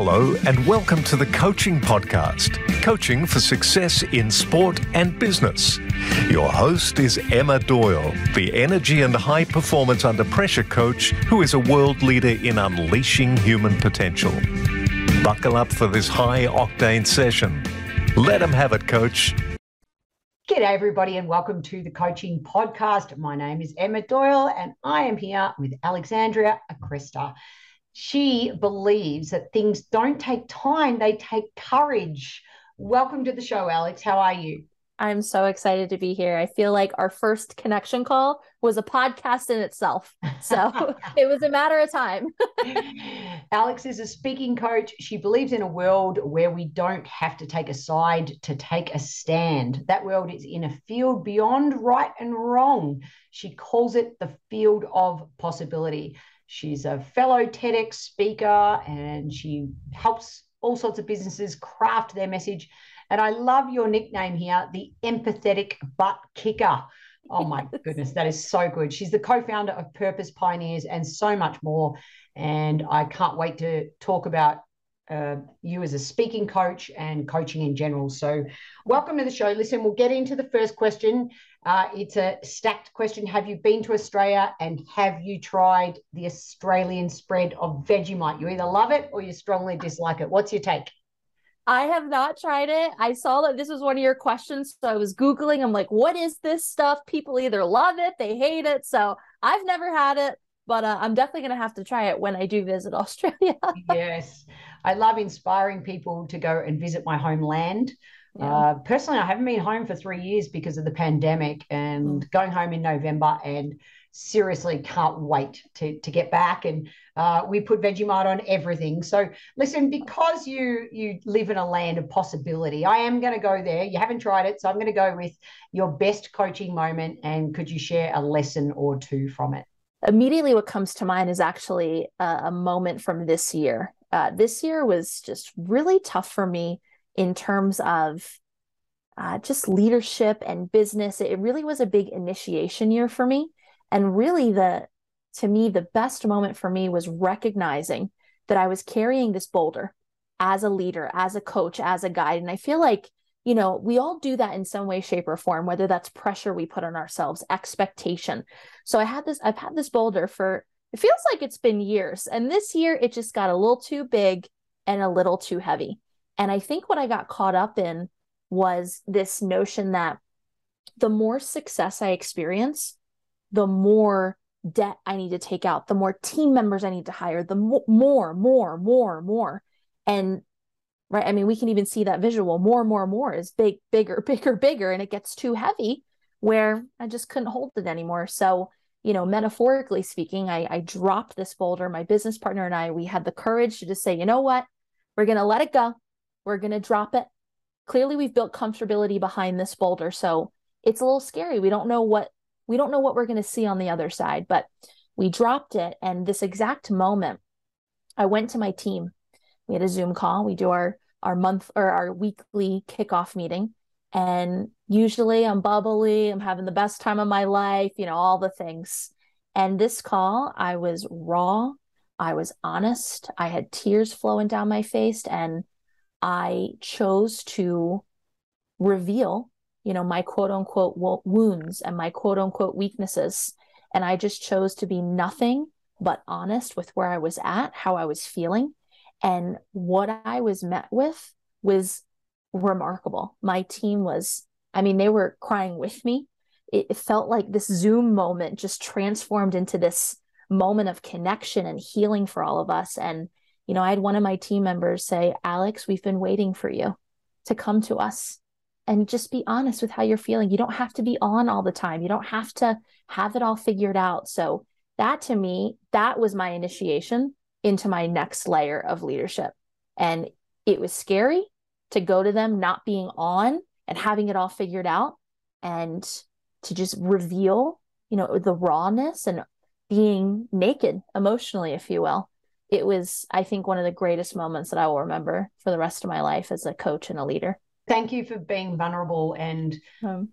Hello, and welcome to the Coaching Podcast Coaching for Success in Sport and Business. Your host is Emma Doyle, the energy and high performance under pressure coach who is a world leader in unleashing human potential. Buckle up for this high octane session. Let them have it, coach. G'day, everybody, and welcome to the Coaching Podcast. My name is Emma Doyle, and I am here with Alexandria Agresta. She believes that things don't take time, they take courage. Welcome to the show, Alex. How are you? I'm so excited to be here. I feel like our first connection call was a podcast in itself. So it was a matter of time. Alex is a speaking coach. She believes in a world where we don't have to take a side to take a stand. That world is in a field beyond right and wrong. She calls it the field of possibility. She's a fellow TEDx speaker and she helps all sorts of businesses craft their message and I love your nickname here, the empathetic butt kicker. Oh my goodness, that is so good. She's the co founder of Purpose Pioneers and so much more. And I can't wait to talk about uh, you as a speaking coach and coaching in general. So, welcome to the show. Listen, we'll get into the first question. Uh, it's a stacked question. Have you been to Australia and have you tried the Australian spread of Vegemite? You either love it or you strongly dislike it. What's your take? I have not tried it. I saw that this was one of your questions. So I was Googling. I'm like, what is this stuff? People either love it, they hate it. So I've never had it, but uh, I'm definitely going to have to try it when I do visit Australia. yes. I love inspiring people to go and visit my homeland. Yeah. Uh, personally, I haven't been home for three years because of the pandemic and mm. going home in November and seriously can't wait to, to get back. And uh, we put Vegemite on everything. So listen, because you you live in a land of possibility, I am going to go there. You haven't tried it, so I'm going to go with your best coaching moment. And could you share a lesson or two from it? Immediately, what comes to mind is actually a, a moment from this year. Uh, this year was just really tough for me in terms of uh, just leadership and business. It really was a big initiation year for me. And really, the to me, the best moment for me was recognizing that I was carrying this boulder as a leader, as a coach, as a guide. And I feel like, you know, we all do that in some way, shape, or form, whether that's pressure we put on ourselves, expectation. So I had this, I've had this boulder for, it feels like it's been years. And this year it just got a little too big and a little too heavy. And I think what I got caught up in was this notion that the more success I experience, the more debt I need to take out, the more team members I need to hire, the mo- more, more, more, more. And right, I mean, we can even see that visual more, more, more is big, bigger, bigger, bigger, and it gets too heavy where I just couldn't hold it anymore. So, you know, metaphorically speaking, I, I dropped this boulder. My business partner and I, we had the courage to just say, you know what? We're going to let it go. We're going to drop it. Clearly, we've built comfortability behind this boulder. So it's a little scary. We don't know what we don't know what we're going to see on the other side, but we dropped it. And this exact moment, I went to my team. We had a Zoom call. We do our our month or our weekly kickoff meeting. And usually I'm bubbly, I'm having the best time of my life, you know, all the things. And this call, I was raw, I was honest, I had tears flowing down my face, and I chose to reveal you know, my quote unquote wounds and my quote unquote weaknesses. And I just chose to be nothing but honest with where I was at, how I was feeling. And what I was met with was remarkable. My team was, I mean, they were crying with me. It, it felt like this Zoom moment just transformed into this moment of connection and healing for all of us. And, you know, I had one of my team members say, Alex, we've been waiting for you to come to us and just be honest with how you're feeling. You don't have to be on all the time. You don't have to have it all figured out. So that to me, that was my initiation into my next layer of leadership. And it was scary to go to them not being on and having it all figured out and to just reveal, you know, the rawness and being naked emotionally, if you will. It was, I think, one of the greatest moments that I will remember for the rest of my life as a coach and a leader thank you for being vulnerable and um,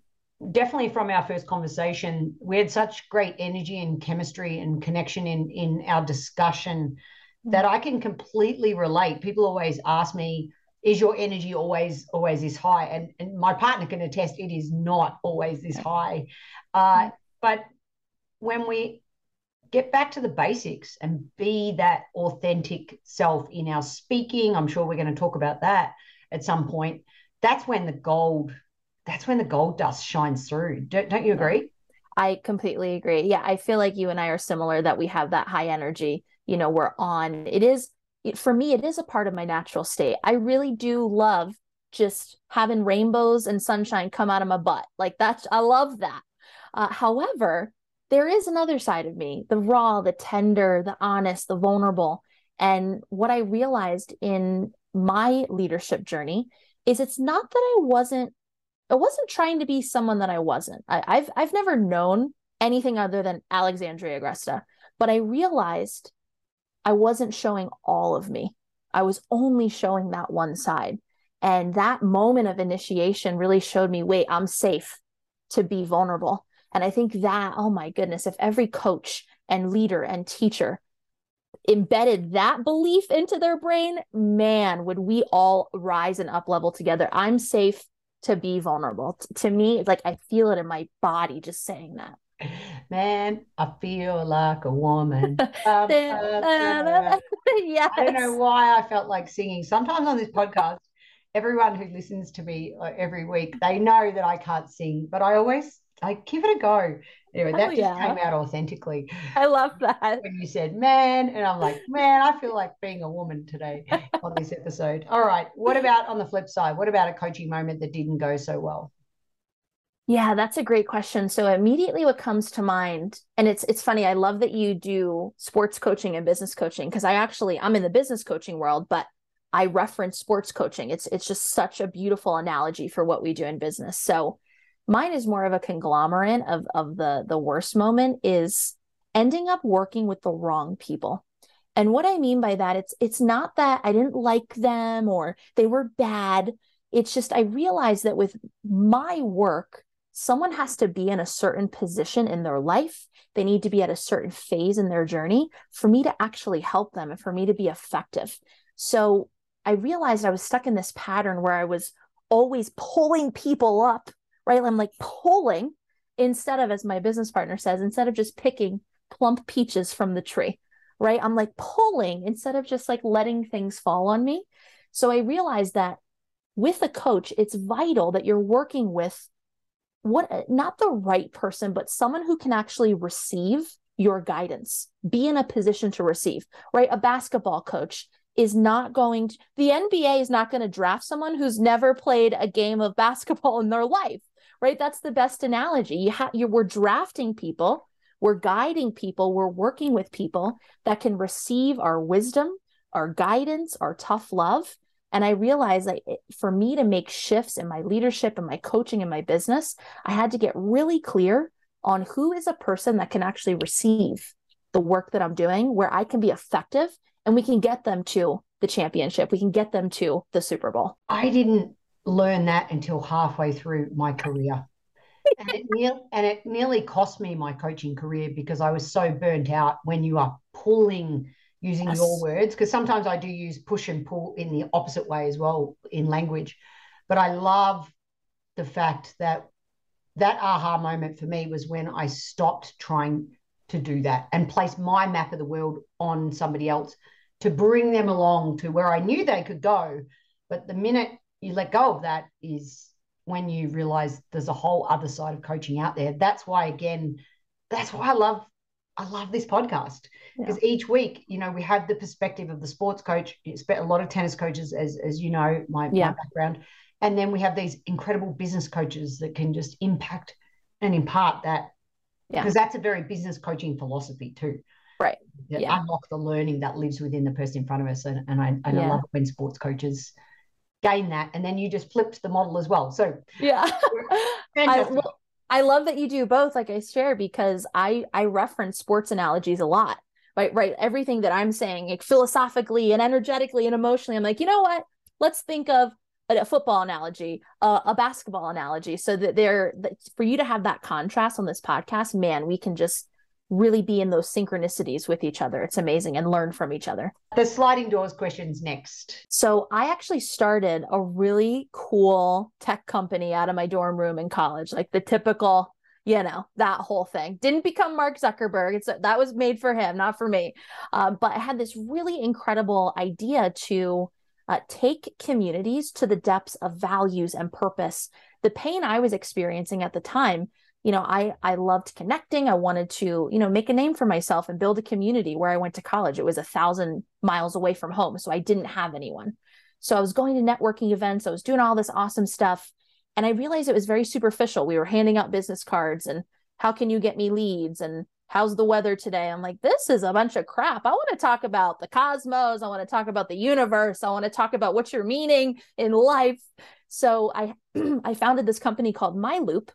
definitely from our first conversation we had such great energy and chemistry and connection in in our discussion that I can completely relate. People always ask me, is your energy always always this high? And, and my partner can attest it is not always this high. Uh, but when we get back to the basics and be that authentic self in our speaking, I'm sure we're going to talk about that at some point. That's when the gold, that's when the gold dust shines through. Don't, don't you agree? I completely agree. Yeah, I feel like you and I are similar that we have that high energy. You know, we're on. It is for me, it is a part of my natural state. I really do love just having rainbows and sunshine come out of my butt. Like that's, I love that. Uh, however, there is another side of me the raw, the tender, the honest, the vulnerable. And what I realized in my leadership journey is it's not that I wasn't I wasn't trying to be someone that I wasn't. I, have I've never known anything other than Alexandria Agresta, but I realized I wasn't showing all of me. I was only showing that one side. And that moment of initiation really showed me wait, I'm safe to be vulnerable. And I think that, oh my goodness, if every coach and leader and teacher embedded that belief into their brain, man, would we all rise and up level together. I'm safe to be vulnerable. to me, like I feel it in my body just saying that. Man, I feel like a woman. Um, uh, yes. I don't know why I felt like singing. Sometimes on this podcast, everyone who listens to me uh, every week, they know that I can't sing, but I always I give it a go. Anyway, that oh, just yeah. came out authentically. I love that. When you said man, and I'm like, man, I feel like being a woman today on this episode. All right. What about on the flip side? What about a coaching moment that didn't go so well? Yeah, that's a great question. So immediately what comes to mind, and it's it's funny, I love that you do sports coaching and business coaching because I actually I'm in the business coaching world, but I reference sports coaching. It's it's just such a beautiful analogy for what we do in business. So mine is more of a conglomerate of of the the worst moment is ending up working with the wrong people. And what I mean by that, it's it's not that I didn't like them or they were bad. It's just I realized that with my work, someone has to be in a certain position in their life. They need to be at a certain phase in their journey for me to actually help them and for me to be effective. So I realized I was stuck in this pattern where I was always pulling people up, right? I'm like pulling instead of, as my business partner says, instead of just picking plump peaches from the tree, right? I'm like pulling instead of just like letting things fall on me. So I realized that with a coach, it's vital that you're working with what not the right person but someone who can actually receive your guidance be in a position to receive right a basketball coach is not going to the NBA is not going to draft someone who's never played a game of basketball in their life right that's the best analogy you have you we're drafting people we're guiding people we're working with people that can receive our wisdom our guidance our tough love and I realized that for me to make shifts in my leadership and my coaching and my business, I had to get really clear on who is a person that can actually receive the work that I'm doing, where I can be effective and we can get them to the championship. We can get them to the Super Bowl. I didn't learn that until halfway through my career. and, it ne- and it nearly cost me my coaching career because I was so burnt out when you are pulling using yes. your words because sometimes I do use push and pull in the opposite way as well in language. But I love the fact that that aha moment for me was when I stopped trying to do that and place my map of the world on somebody else to bring them along to where I knew they could go. But the minute you let go of that is when you realize there's a whole other side of coaching out there. That's why, again, that's why I love I love this podcast because yeah. each week, you know, we have the perspective of the sports coach. Spent a lot of tennis coaches, as as you know, my, yeah. my background, and then we have these incredible business coaches that can just impact and impart that. Yeah. Because that's a very business coaching philosophy too. Right. yeah. Unlock the learning that lives within the person in front of us, and and I and yeah. I love when sports coaches gain that, and then you just flipped the model as well. So yeah. I, I love that you do both, like I share, because I I reference sports analogies a lot. Right, right. Everything that I'm saying, like philosophically and energetically and emotionally, I'm like, you know what? Let's think of a, football analogy, uh, a basketball analogy, so that there, that for you to have that contrast on this podcast, man, we can just really be in those synchronicities with each other. It's amazing and learn from each other. The sliding doors questions next. So I actually started a really cool tech company out of my dorm room in college, like the typical you know that whole thing didn't become mark zuckerberg it's that was made for him not for me uh, but i had this really incredible idea to uh, take communities to the depths of values and purpose the pain i was experiencing at the time you know i i loved connecting i wanted to you know make a name for myself and build a community where i went to college it was a thousand miles away from home so i didn't have anyone so i was going to networking events i was doing all this awesome stuff and I realized it was very superficial. We were handing out business cards and how can you get me leads and how's the weather today? I'm like, this is a bunch of crap. I want to talk about the cosmos. I want to talk about the universe. I want to talk about what's your meaning in life. So I I founded this company called My Loop.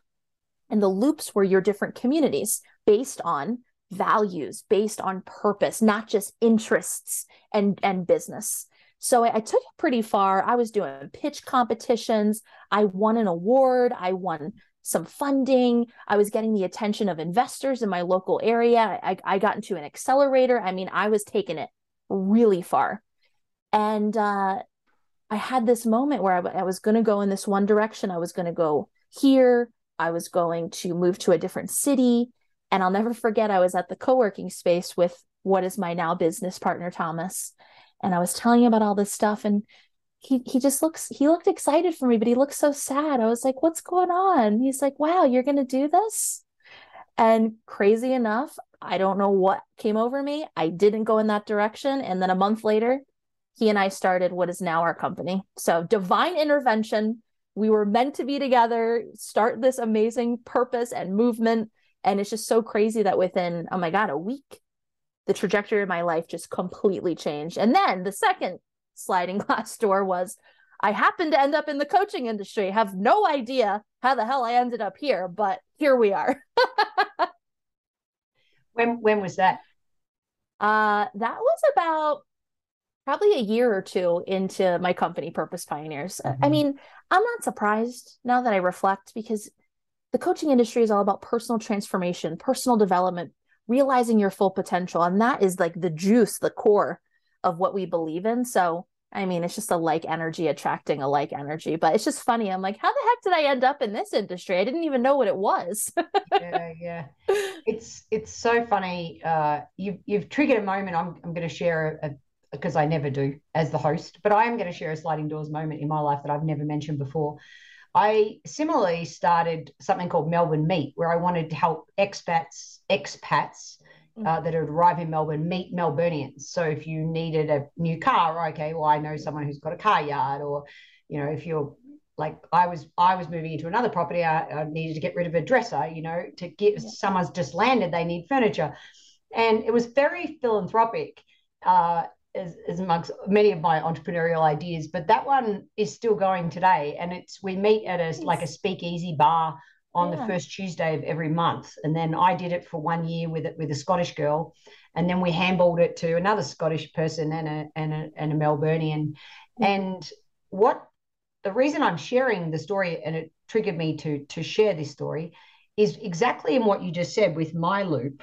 And the loops were your different communities based on values, based on purpose, not just interests and, and business. So I, I, took it pretty far. I was doing pitch competitions. I won an award. I won some funding. I was getting the attention of investors in my local area. I, I got into an accelerator. I mean, I was taking it really far. And uh, I had this moment where I, I was going to go in this one direction. I was going to go here. I was going to move to a different city. And I'll never forget, I was at the co working space with what is my now business partner, Thomas and I was telling him about all this stuff and he he just looks he looked excited for me but he looked so sad. I was like, "What's going on?" He's like, "Wow, you're going to do this?" And crazy enough, I don't know what came over me. I didn't go in that direction and then a month later, he and I started what is now our company. So, divine intervention. We were meant to be together, start this amazing purpose and movement. And it's just so crazy that within, oh my God, a week, the trajectory of my life just completely changed. And then the second sliding glass door was I happened to end up in the coaching industry. Have no idea how the hell I ended up here, but here we are. when when was that? Uh that was about probably a year or two into my company Purpose Pioneers. Mm-hmm. I mean, I'm not surprised now that I reflect because the coaching industry is all about personal transformation, personal development, realizing your full potential. And that is like the juice, the core of what we believe in. So, I mean, it's just a like energy attracting a like energy. But it's just funny. I'm like, how the heck did I end up in this industry? I didn't even know what it was. yeah, yeah. It's it's so funny. Uh, you've you've triggered a moment. I'm I'm going to share a, because I never do as the host, but I am going to share a sliding doors moment in my life that I've never mentioned before. I similarly started something called Melbourne Meet, where I wanted to help expats, expats uh, mm. that had arrived in Melbourne meet Melburnians. So if you needed a new car, okay, well I know someone who's got a car yard, or you know if you're like I was, I was moving into another property, I, I needed to get rid of a dresser, you know, to get yeah. someone's just landed, they need furniture, and it was very philanthropic. Uh, as, as amongst many of my entrepreneurial ideas, but that one is still going today. And it's we meet at a like a speakeasy bar on yeah. the first Tuesday of every month. And then I did it for one year with it with a Scottish girl. And then we handballed it to another Scottish person and a and a, and a Melburnian. And what the reason I'm sharing the story and it triggered me to to share this story is exactly in what you just said with my loop.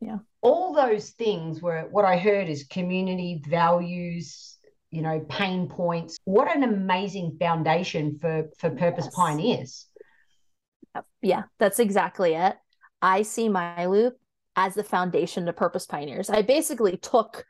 Yeah all those things were what I heard is community values, you know, pain points. What an amazing foundation for for Purpose yes. Pioneers. Yeah, that's exactly it. I see my loop as the foundation to Purpose Pioneers. I basically took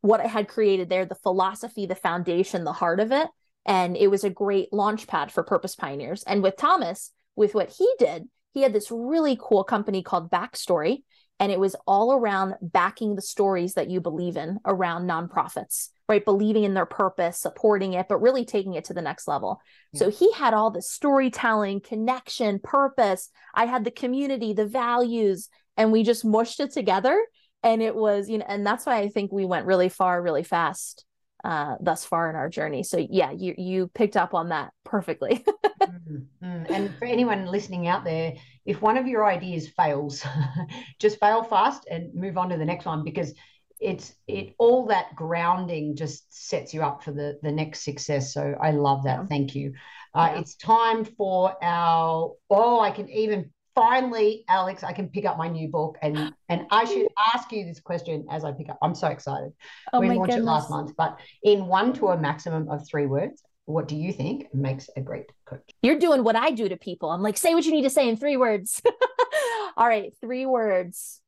what I had created there, the philosophy, the foundation, the heart of it, and it was a great launch pad for Purpose Pioneers. And with Thomas, with what he did, he had this really cool company called Backstory and it was all around backing the stories that you believe in around nonprofits right? Believing in their purpose supporting it but really taking it to the next level. Yeah. so he had all the storytelling connection purpose. I had the community the values and we just mushed it together. And it was you know and that's why i think we went really far really fast uh, thus far in our journey. So yeah, you you picked up on that perfectly. mm-hmm. And for anyone listening out there, if one of your ideas fails, just fail fast and move on to the next one because it's it all that grounding just sets you up for the the next success. So I love that. Yeah. Thank you. Uh, yeah. It's time for our oh, I can even finally, Alex, I can pick up my new book and and I should ask you this question as I pick up. I'm so excited. Oh we launched goodness. it last month, but in one to a maximum of three words, what do you think makes a great coach? You're doing what I do to people. I'm like, say what you need to say in three words. All right, three words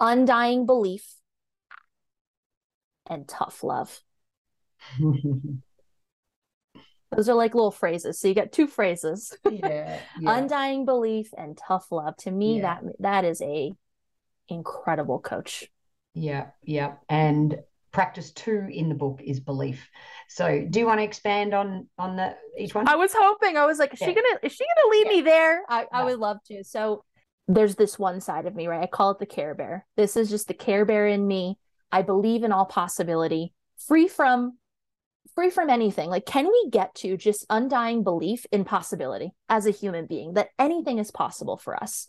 undying belief and tough love. Those are like little phrases. So you got two phrases yeah, yeah. undying belief and tough love. To me, Yeah. that that is a incredible coach. Yeah, yeah. And practice two in the book is belief. So do you want to expand on on the each one? I was hoping. I was like, is Yeah. she gonna is she gonna lead Yeah. me there? I, I would love to. So there's this one side of me, right? I call it the care bear. This is just the care bear in me. I believe in all possibility, free from free from anything. Like, can we get to just undying belief in possibility as a human being that anything is possible for us?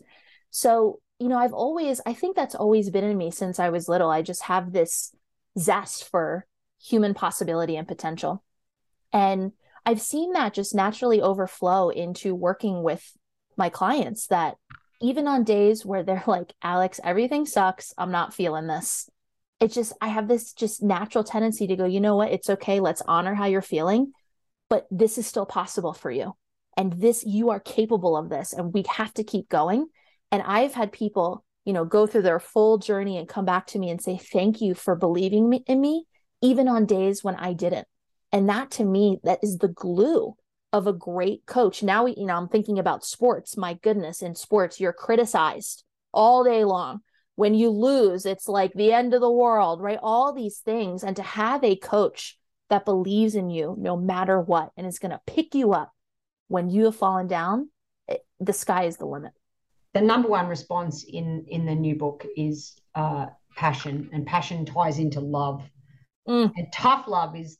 So, you know, I've always, I think that's always been in me since I was little. I just have this zest for human possibility and potential. And I've seen that just naturally overflow into working with my clients that even on days where they're like, Alex, everything sucks. I'm not feeling this. It's just, I have this just natural tendency to go, you know what? It's okay. Let's honor how you're feeling, but this is still possible for you. And this, you are capable of this. And we have to keep going. And I've had people, you know, go through their full journey and come back to me and say, thank you for believing me, in me, even on days when I didn't. And that to me, that is the glue of a great coach. Now, you know, I'm thinking about sports. My goodness, in sports, you're criticized all day long. When you lose, it's like the end of the world, right? All these things. And to have a coach that believes in you no matter what and is going to pick you up when you have fallen down, it, the sky is the limit. the number one response in in the new book is uh, passion, and passion ties into love. Mm. And tough love is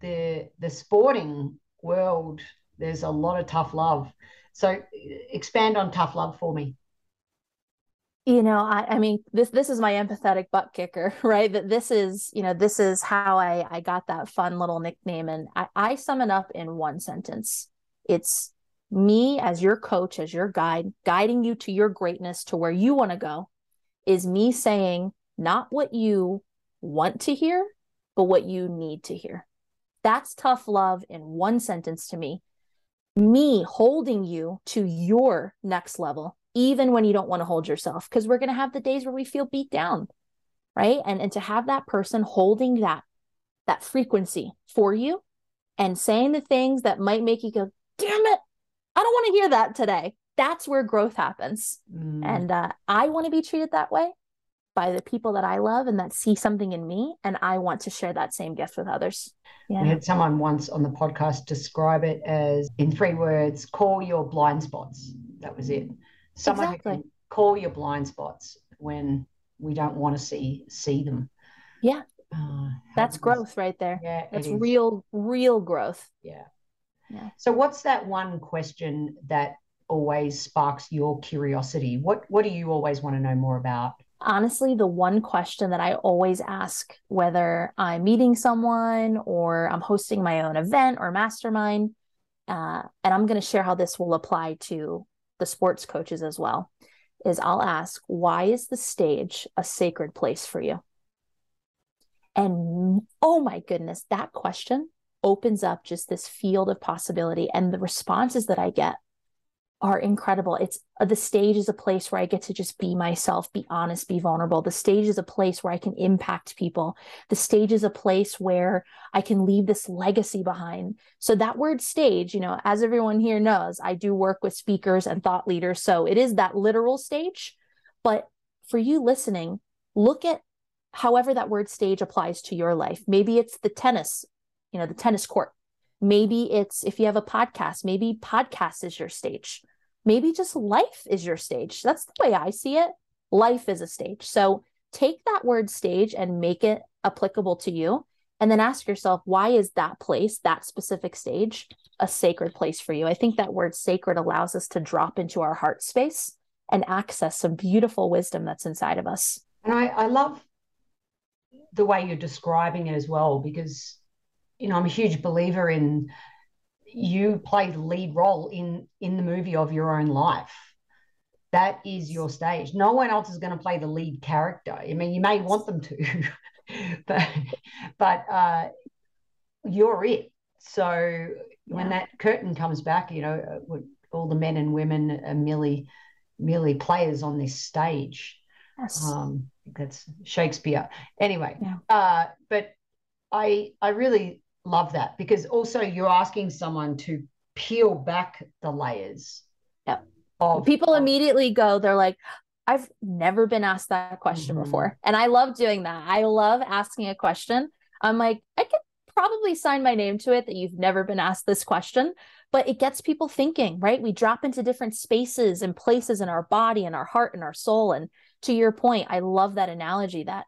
the the sporting world. There's a lot of tough love. So expand on tough love for me. You know I, I mean this this is my empathetic butt kicker right? That this is you know this is how i i got that fun little nickname. And i i sum it up in one sentence. It's me as your coach as your guide guiding you to your greatness to where you want to go is me saying not what you want to hear but what you need to hear. That's tough love in one sentence to me. Me holding you to your next level even when you don't want to hold yourself because we're going to have the days where we feel beat down right and and to have that person holding that that frequency for you and saying the things that might make you go damn it i don't want to hear that today that's where growth happens Mm. and uh, i want to be treated that way by the people that i love and that see something in me and i want to share that same gift with others We yeah had someone once on the podcast describe it as in three words: call your blind spots. That was it. Someone who Exactly. can call your blind spots when we don't want to see see them. Yeah. Uh, that's growth right there Yeah, that's real real growth Yeah. Yeah. So what's that one question that always sparks your curiosity? What what do you always want to know more about? honestly the one question that I always ask, whether I'm meeting someone or I'm hosting my own event or mastermind, uh, and I'm going to share how this will apply to the sports coaches as well, is I'll ask, why is the stage a sacred place for you? And oh my goodness, that question opens up just this field of possibility. And the responses that I get are incredible. It's uh, the stage is a place where I get to just be myself, be honest, be vulnerable. The stage is a place where I can impact people. The stage is a place where I can leave this legacy behind. So that word stage, you know, as everyone here knows, I do work with speakers and thought leaders. So it is that literal stage. But for you listening, look at however that word stage applies to your life. Maybe it's the tennis, you know, the tennis court. Maybe it's if you have a podcast, maybe podcast is your stage maybe just life is your stage. That's the way I see it. Life is a stage. So take that word stage and make it applicable to you. And then ask yourself, why is that place, that specific stage, a sacred place for you? I think that word sacred allows us to drop into our heart space and access some beautiful wisdom that's inside of us. And I, I love the way you're describing it as well, because you know, I'm a huge believer in you play the lead role in in the movie of your own life that is your stage. No one else is going to play the lead character. I mean, you may want them to, but but uh, you're it. So yeah. when that curtain comes back, you know, uh, all the men and women are merely merely players on this stage. Yes. Um, that's Shakespeare. Anyway, yeah. uh, but I I really love that because also you're asking someone to peel back the layers of, people of, immediately go they're like i've never been asked that question mm-hmm. before and i love doing that. I love asking a question. I'm like i could probably sign my name to it that you've never been asked this question but it gets people thinking right? We drop into different spaces and places in our body and our heart and our soul and to your point i love that analogy that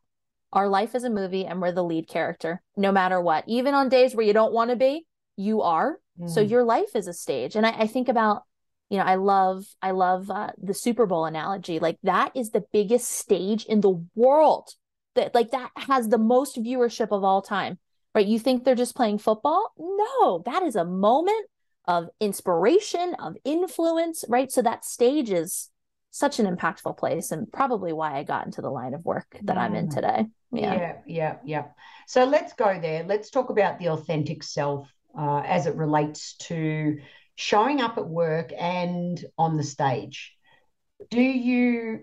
our life is a movie and we're the lead character no matter what. Even on days where you don't want to be you are. Mm. so your life is a stage. And I, I think about you know i love i love uh, the super bowl analogy. Like that is the biggest stage in the world that like that has the most viewership of all time right? You think they're just playing football? No that is a moment of inspiration of influence right? So that stage is such an impactful place and probably why i got into the line of work that i'm in today yeah yeah yeah, yeah. so let's go there let's talk about the authentic self uh, as it relates to showing up at work and on the stage. Do you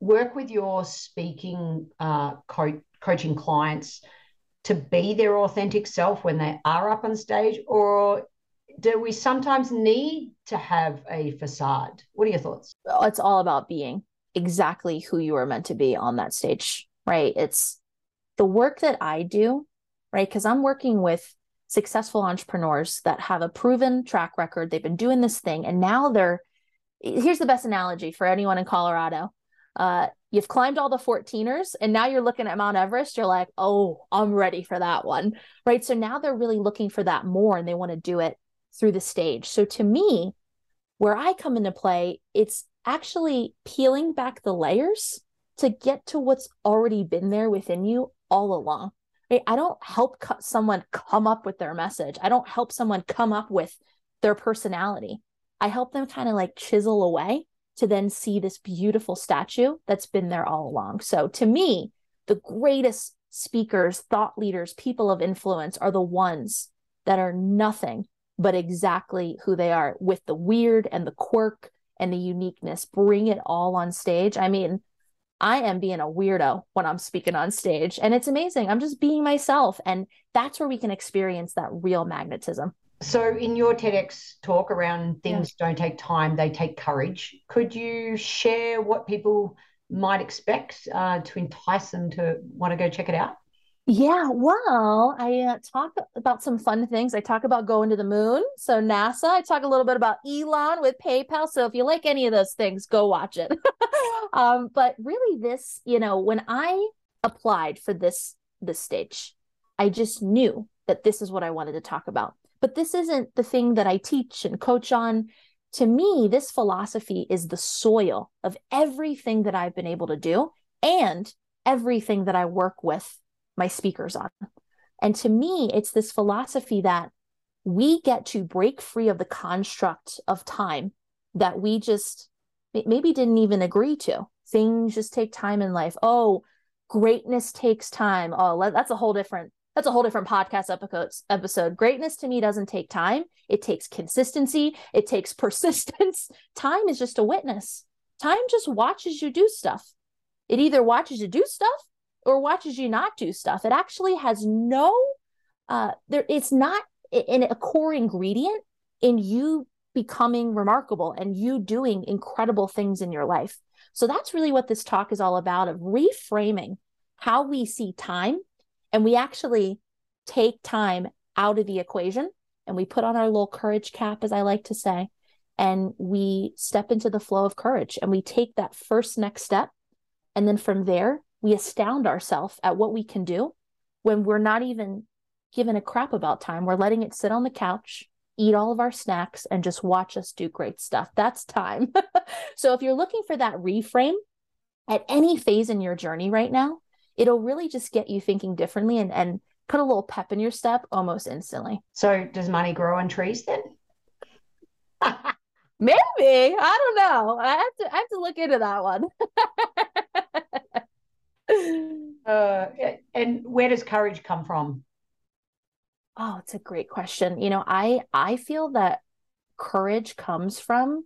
work with your speaking uh, co- coaching clients to be their authentic self when they are up on stage, or do we sometimes need to have a facade? What are your thoughts? It's all about being exactly who you are meant to be on that stage, right? It's the work that I do, right? Because I'm working with successful entrepreneurs that have a proven track record. They've been doing this thing, and now they're. Here's the best analogy for anyone in Colorado. Uh, you've climbed all the 14ers, and now you're looking at Mount Everest. You're like, oh, I'm ready for that one, right? So now they're really looking for that more, and they want to do it through the stage. So to me, where I come into play, it's actually peeling back the layers to get to what's already been there within you all along. I don't help someone come up with their message. I don't help someone come up with their personality. I help them kind of like chisel away to then see this beautiful statue that's been there all along. So to me, the greatest speakers, thought leaders, people of influence are the ones that are nothing but exactly who they are with the weird and the quirk and the uniqueness. Bring it all on stage. I mean, I am being a weirdo when I'm speaking on stage. And it's amazing. I'm just being myself. And that's where we can experience that real magnetism. So, in your TEDx talk around things yeah. don't take time, they take courage, could you share what people might expect uh, to entice them to want to go check it out? Yeah, well, I uh, talk about some fun things. I talk about going to the moon. So, NASA, I talk a little bit about Elon with PayPal. So, if you like any of those things, go watch it. um, but really, this, you know, when I applied for this this stage, I just knew that this is what I wanted to talk about. But this isn't the thing that I teach and coach on. To me, this philosophy is the soil of everything that I've been able to do and everything that I work with my speakers on. And to me, it's this philosophy that we get to break free of the construct of time that we just maybe didn't even agree to. Things just take time in life. Oh, greatness takes time. Oh, that's a whole different that's a whole different podcast episode. Episode Greatness to me doesn't take time. It takes consistency. It takes persistence. Time is just a witness. Time just watches you do stuff. It either watches you do stuff or watches you not do stuff. It actually has no uh there it's not in a core ingredient in you becoming remarkable and you doing incredible things in your life. So that's really what this talk is all about of reframing how we see time and we actually take time out of the equation and we put on our little courage cap as I like to say and we step into the flow of courage and we take that first next step and then from there we astound ourselves at what we can do when we're not even given a crap about time. We're letting it sit on the couch, eat all of our snacks, and just watch us do great stuff. That's time. so if you're looking for that reframe at any phase in your journey right now, it'll really just get you thinking differently and, and put a little pep in your step almost instantly. So does money grow on trees then? Maybe I don't know. I have to I have to look into that one. uh, and where does courage come from? Oh, it's a great question. You know, I I feel that courage comes from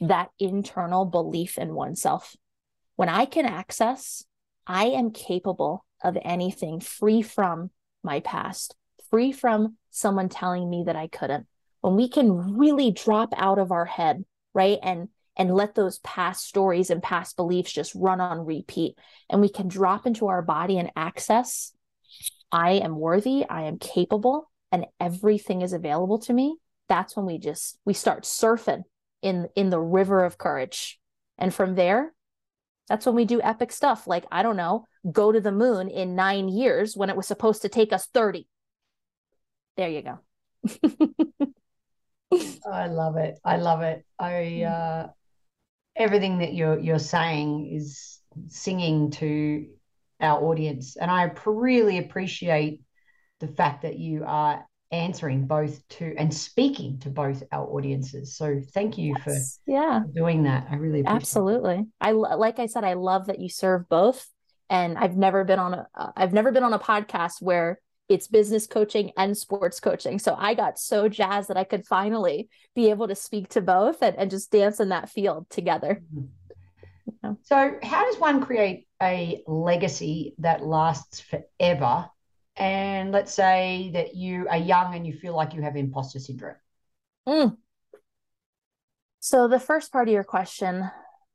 that internal belief in oneself. When I can access, I am capable of anything free from my past, free from someone telling me that I couldn't. When we can really drop out of our head, right? And and let those past stories and past beliefs just run on repeat and we can drop into our body and access I am worthy, I am capable, and everything is available to me. That's when we just we start surfing in in the river of courage. And from there, that's when we do epic stuff like I don't know, go to the moon in 9 years when it was supposed to take us 30. There you go. I love it. I love it. I uh everything that you're you're saying is singing to our audience, and I really appreciate the fact that you are answering both to and speaking to both our audiences. So thank you for yeah doing that. I really absolutely. It. I like I said, I love that you serve both, and I've never been on a uh, I've never been on a podcast where it's business coaching and sports coaching. So I got so jazzed that I could finally be able to speak to both and, and just dance in that field together. Mm-hmm. So, how does one create a legacy that lasts forever? And let's say that you are young and you feel like you have imposter syndrome. Mm. So, the first part of your question,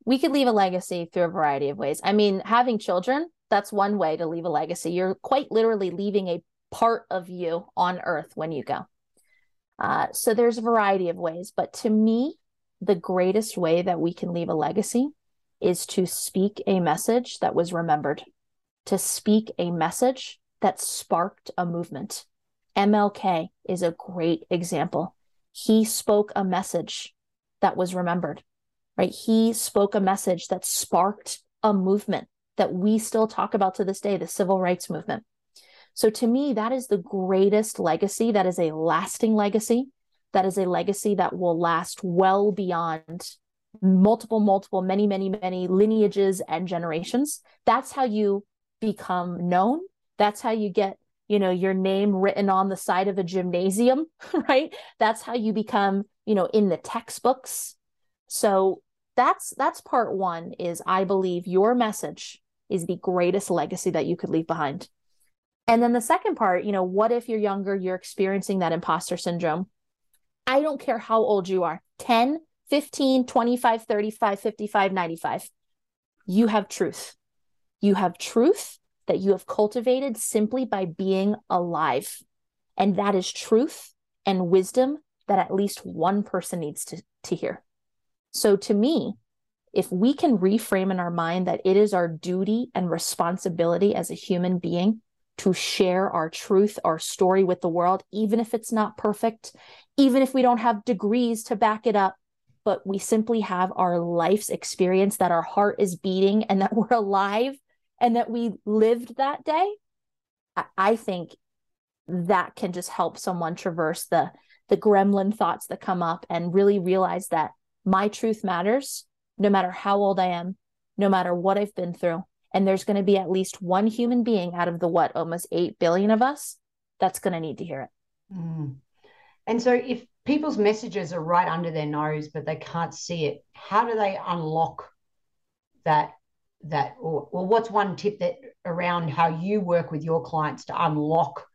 we could leave a legacy through a variety of ways. I mean, having children, that's one way to leave a legacy. You're quite literally leaving a part of you on earth when you go. Uh, so there's a variety of ways, but to me, the greatest way that we can leave a legacy is to speak a message that was remembered, to speak a message that sparked a movement. MLK is a great example. He spoke a message that was remembered, right? He spoke a message that sparked a movement that we still talk about to this day, the civil rights movement. So to me, that is the greatest legacy. That is a lasting legacy. That is a legacy that will last well beyond multiple, multiple, many, many, many lineages and generations. That's how you become known. That's how you get, you know, your name written on the side of a gymnasium, right? That's how you become, you know, in the textbooks. So that's that's part one is I believe your message is the greatest legacy that you could leave behind. And then the second part, you know, what if you're younger, you're experiencing that imposter syndrome? I don't care how old you are 10, 15, 25, 35, 55, 95. You have truth. You have truth that you have cultivated simply by being alive. And that is truth and wisdom that at least one person needs to, to hear. So to me, if we can reframe in our mind that it is our duty and responsibility as a human being to share our truth, our story with the world, even if it's not perfect, even if we don't have degrees to back it up, but we simply have our life's experience that our heart is beating and that we're alive and that we lived that day. I think that can just help someone traverse the the gremlin thoughts that come up and really realize that my truth matters no matter how old I am, no matter what I've been through and there's going to be at least one human being out of the what almost 8 billion of us that's going to need to hear it. Mm. and so if people's messages are right under their nose but they can't see it how do they unlock that that or, or what's one tip that around how you work with your clients to unlock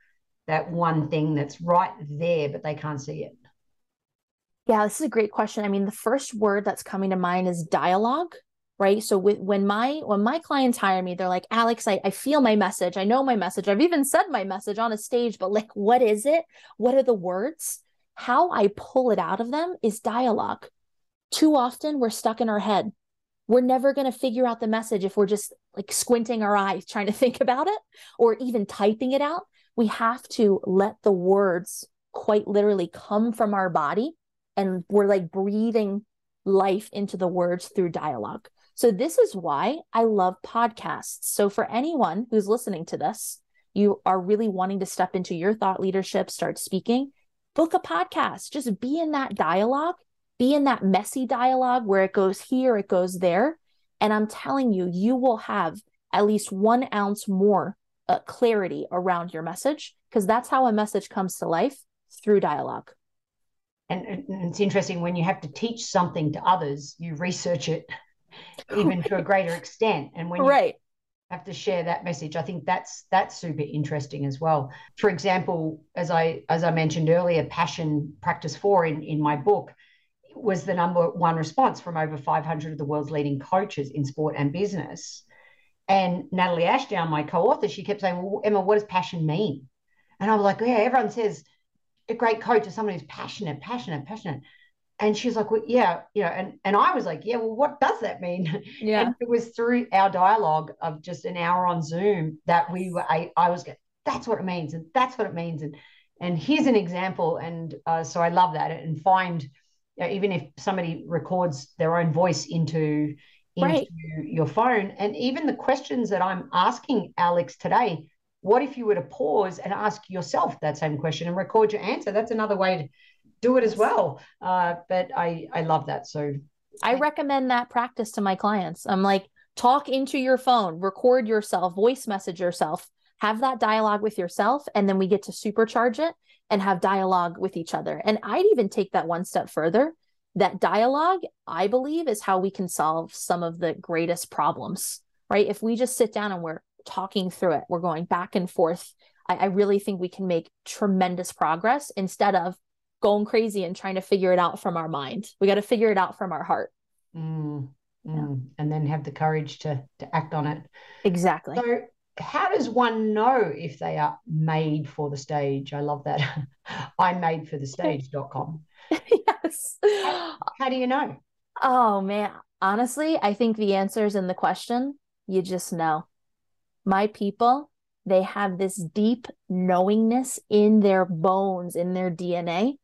that one thing that's right there but they can't see it? Yeah this is a great question. I mean the first word that's coming to mind is dialogue right? So with, when my when my clients hire me they're like alex I, I feel my message. I know my message. I've even said my message on a stage but like what is it? What are the words? How i pull it out of them is dialogue. Too often we're stuck in our head. We're never going to figure out the message if we're just like squinting our eyes trying to think about it or even typing it out. We have to let the words quite literally come from our body and we're like breathing life into the words through dialogue so, this is why I love podcasts. So, for anyone who's listening to this, you are really wanting to step into your thought leadership, start speaking, book a podcast, just be in that dialogue be in that messy dialogue where it goes here, it goes there. And I'm telling you, you will have at least one ounce more uh, clarity around your message because that's how a message comes to life through dialogue. And, and it's interesting when you have to teach something to others, you research it Oh, even to a greater extent. And when you right. have to share that message, I think that's that's super interesting as well. For example, as I as I mentioned earlier, passion practice four in, in my book was the number one response from over 500 of the world's leading coaches in sport and business. And Natalie Ashdown, my co-author, she kept saying, "Well, Emma, what does passion mean?" And I was like, "Yeah, everyone says a great coach is someone who's passionate, passionate, passionate." And she's like, "Well, yeah, you know." And and I was like, "Yeah, well, what does that mean?" Yeah. And it was through our dialogue of just an hour on Zoom that we were. I, I was going, "That's what it means," and that's what it means, and and here's an example. And uh, so I love that, and find you know, even if somebody records their own voice into into right. your phone. And even the questions that I'm asking Alex today, what if you were to pause and ask yourself that same question and record your answer? That's another way to do it as well. Uh, but I, I love that. So I recommend that practice to my clients. I'm like, talk into your phone, record yourself, voice message yourself, have that dialogue with yourself, and then we get to supercharge it and have dialogue with each other. And I'd even take that one step further that dialogue, I believe, is how we can solve some of the greatest problems, right? If we just sit down and we're talking through it, we're going back and forth. I, I really think we can make tremendous progress instead of going crazy and trying to figure it out from our mind. We got to figure it out from our heart. Mm, mm, yeah. And then have the courage to, to act on it. Exactly. So, how does one know if they are made for the stage? I love that. I'm made for the stage.com. yes. How, how do you know? Oh man, honestly, I think the answer is in the question. You just know. My people, they have this deep knowingness in their bones, in their DNA,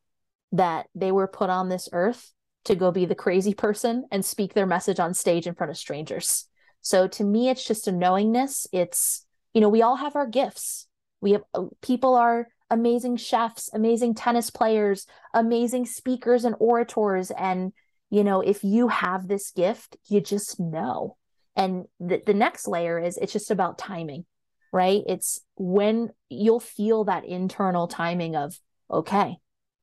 that they were put on this earth to go be the crazy person and speak their message on stage in front of strangers. So to me, it's just a knowingness. It's, you know, we all have our gifts. We have uh, people are amazing chefs, amazing tennis players, amazing speakers and orators. And, you know, if you have this gift, you just know. And the, the next layer is it's just about timing, right? It's when you'll feel that internal timing of, okay,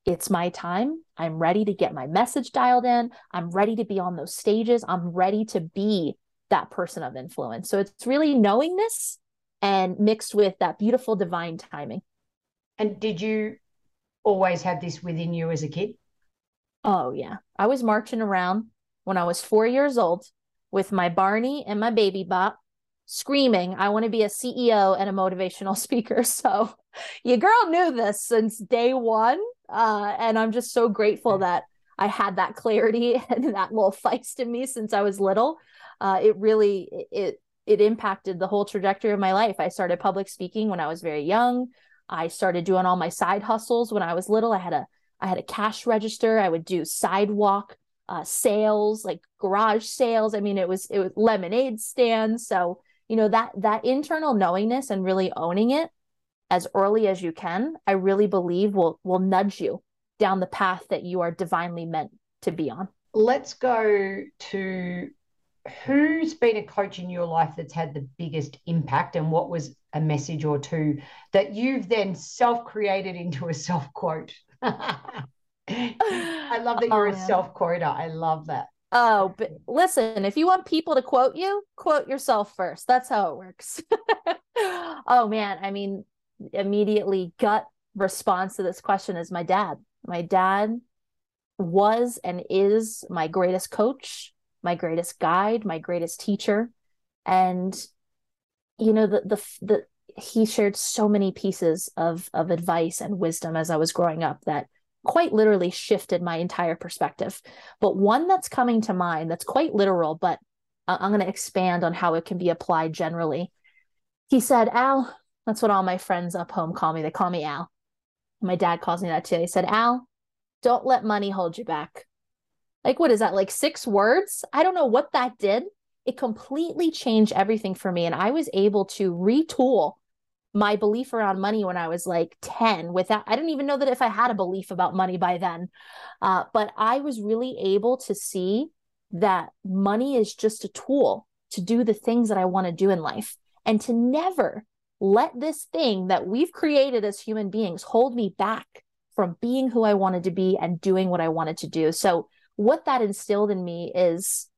it's my time. I'm ready to get my message dialed in. I'm ready to be on those stages. I'm ready to be that person of influence. So it's really knowing this and mixed with that beautiful divine timing. And did you always have this within you as a kid? Oh, yeah. I was marching around when I was four years old with my Barney and my baby bop, screaming, I want to be a CEO and a motivational speaker. So your girl knew this since day one. Uh, and I'm just so grateful that I had that clarity and that little feist in me since I was little. Uh, it really it it impacted the whole trajectory of my life. I started public speaking when I was very young. I started doing all my side hustles when I was little. I had a I had a cash register. I would do sidewalk uh, sales, like garage sales. I mean, it was it was lemonade stands. So you know that that internal knowingness and really owning it as early as you can, I really believe will will nudge you down the path that you are divinely meant to be on. Let's go to who's been a coach in your life that's had the biggest impact and what was a message or two that you've then self created into a self quote? I love that you're oh, a self quoter. I love that. Oh, but listen, if you want people to quote you, quote yourself first. That's how it works. oh man, I mean, immediately gut response to this question is my dad. My dad was and is my greatest coach my greatest guide, my greatest teacher. And you know, the the the he shared so many pieces of of advice and wisdom as I was growing up that quite literally shifted my entire perspective. But one that's coming to mind that's quite literal, but I'm going to expand on how it can be applied generally. He said, Al, that's what all my friends up home call me. They call me Al. My dad calls me that too. He said, Al, don't let money hold you back. Like, what is that? Like six words? I don't know what that did. It completely changed everything for me. And I was able to retool my belief around money when I was like 10 without I didn't even know that if I had a belief about money by then. Uh, but I was really able to see that money is just a tool to do the things that I want to do in life and to never let this thing that we've created as human beings hold me back from being who I wanted to be and doing what I wanted to do. So, what that instilled in me is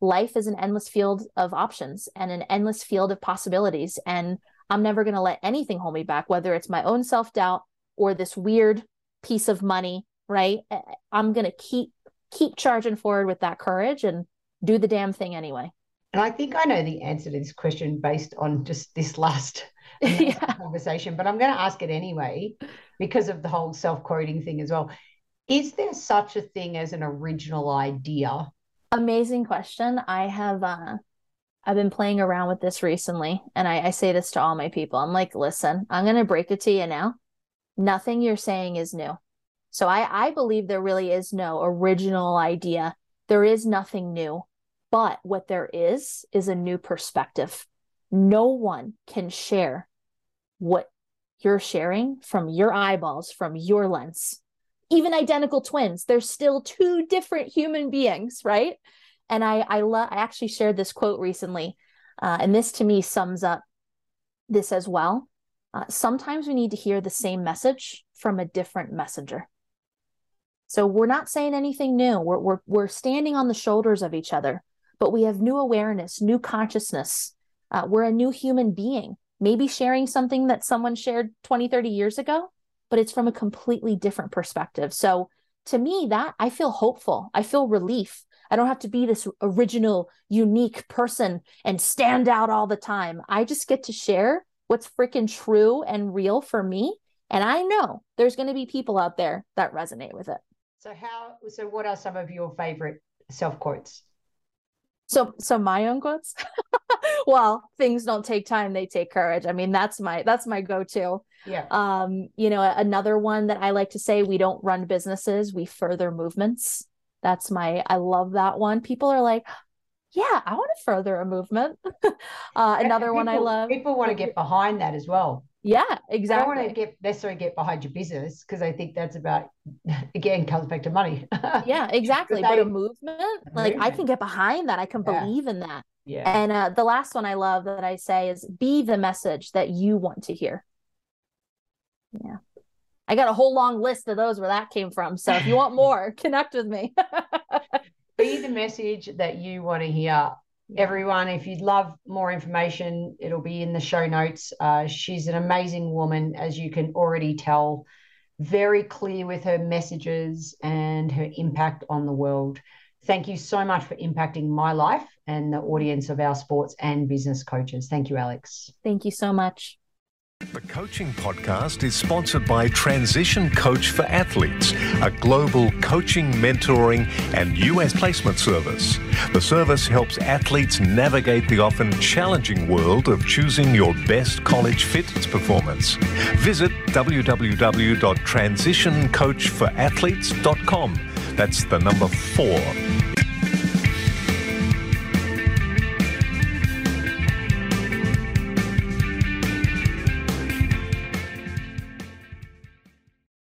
life is an endless field of options and an endless field of possibilities. And I'm never going to let anything hold me back, whether it's my own self doubt or this weird piece of money, right? I'm going to keep keep charging forward with that courage and do the damn thing anyway. And I think I know the answer to this question based on just this last yeah. conversation, but I'm going to ask it anyway because of the whole self quoting thing as well. Is there such a thing as an original idea? Amazing question. I have uh I've been playing around with this recently, and I, I say this to all my people. I'm like, listen, I'm gonna break it to you now. Nothing you're saying is new. So I, I believe there really is no original idea. There is nothing new. But what there is is a new perspective. No one can share what you're sharing from your eyeballs, from your lens. Even identical twins, they're still two different human beings, right? And I I love I actually shared this quote recently, uh, and this to me sums up this as well. Uh, sometimes we need to hear the same message from a different messenger. So we're not saying anything new. We're we're we're standing on the shoulders of each other, but we have new awareness, new consciousness. Uh, we're a new human being, maybe sharing something that someone shared 20, 30 years ago, but it's from a completely different perspective. So to me, that I feel hopeful. I feel relief. I don't have to be this original, unique person and stand out all the time. I just get to share what's freaking true and real for me. And I know there's going to be people out there that resonate with it. So how so what are some of your favorite self quotes? So so my own quotes? well, things don't take time, they take courage. I mean, that's my that's my go-to. Yeah. Um, you know, another one that I like to say, we don't run businesses, we further movements. That's my I love that one. People are like, yeah, I want to further a movement. uh, another people, one I love. People want to get behind that as well. Yeah, exactly. I don't want to get necessarily get behind your business because I think that's about again comes back to money. yeah, exactly. but a movement, a like movement. I can get behind that. I can yeah. believe in that. Yeah. And uh, the last one I love that I say is be the message that you want to hear. Yeah. I got a whole long list of those where that came from. So if you want more, connect with me. Be the message that you want to hear. Everyone, if you'd love more information, it'll be in the show notes. Uh, she's an amazing woman, as you can already tell, very clear with her messages and her impact on the world. Thank you so much for impacting my life and the audience of our sports and business coaches. Thank you, Alex. Thank you so much. The Coaching Podcast is sponsored by Transition Coach for Athletes, a global coaching, mentoring, and US placement service. The service helps athletes navigate the often challenging world of choosing your best college fitness performance. Visit www.transitioncoachforathletes.com. That's the number four